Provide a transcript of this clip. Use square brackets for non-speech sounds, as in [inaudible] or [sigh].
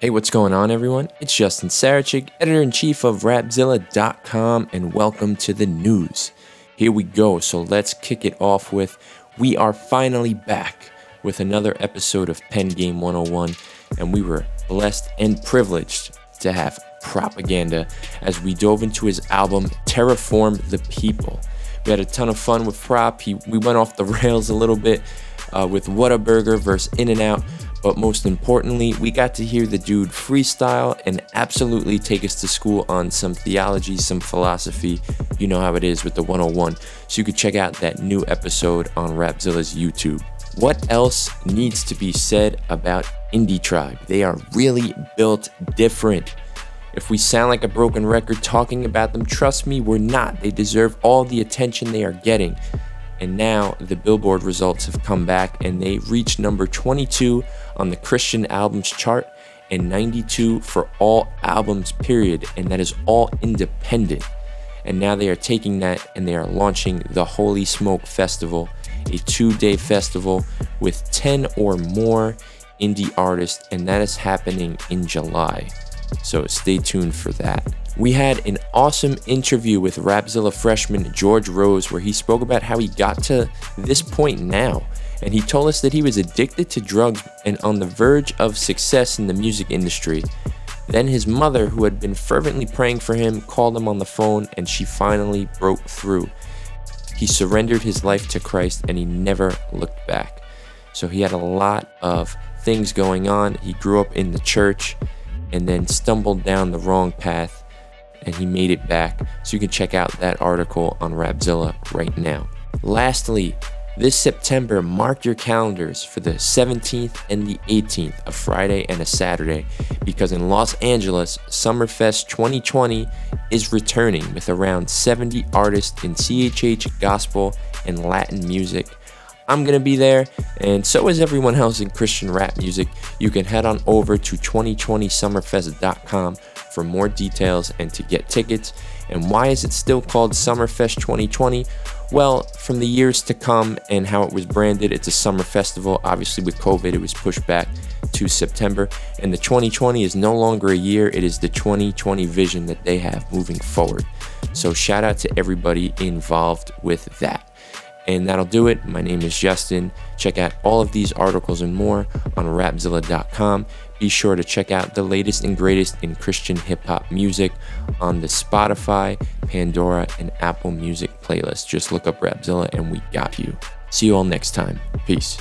Hey, what's going on, everyone? It's Justin Sarachik, editor in chief of Rapzilla.com, and welcome to the news. Here we go. So let's kick it off with we are finally back with another episode of Pen Game 101, and we were blessed and privileged to have propaganda as we dove into his album Terraform the People. We had a ton of fun with Prop. He, we went off the [laughs] rails a little bit uh, with Whataburger versus In and Out, but most importantly, we got to hear the dude freestyle and absolutely take us to school on some theology, some philosophy. You know how it is with the 101. So you could check out that new episode on Rapzilla's YouTube. What else needs to be said about Indie Tribe? They are really built different. If we sound like a broken record talking about them, trust me, we're not. They deserve all the attention they are getting. And now the Billboard results have come back and they reached number 22 on the Christian albums chart and 92 for all albums, period. And that is all independent. And now they are taking that and they are launching the Holy Smoke Festival, a two day festival with 10 or more indie artists, and that is happening in July. So stay tuned for that. We had an awesome interview with Rapzilla freshman George Rose where he spoke about how he got to this point now. And he told us that he was addicted to drugs and on the verge of success in the music industry. Then his mother, who had been fervently praying for him, called him on the phone and she finally broke through. He surrendered his life to Christ and he never looked back. So he had a lot of things going on. He grew up in the church and then stumbled down the wrong path and he made it back. So you can check out that article on Rapzilla right now. Lastly, this September, mark your calendars for the 17th and the 18th, a Friday and a Saturday, because in Los Angeles, Summerfest 2020 is returning with around 70 artists in CHH gospel and Latin music. I'm gonna be there, and so is everyone else in Christian rap music. You can head on over to 2020summerfest.com for more details and to get tickets. And why is it still called Summerfest 2020? Well, from the years to come and how it was branded, it's a summer festival. Obviously, with COVID, it was pushed back to September. And the 2020 is no longer a year, it is the 2020 vision that they have moving forward. So, shout out to everybody involved with that. And that'll do it. My name is Justin. Check out all of these articles and more on rapzilla.com. Be sure to check out the latest and greatest in Christian hip hop music on the Spotify, Pandora, and Apple Music playlist. Just look up Rapzilla and we got you. See you all next time. Peace.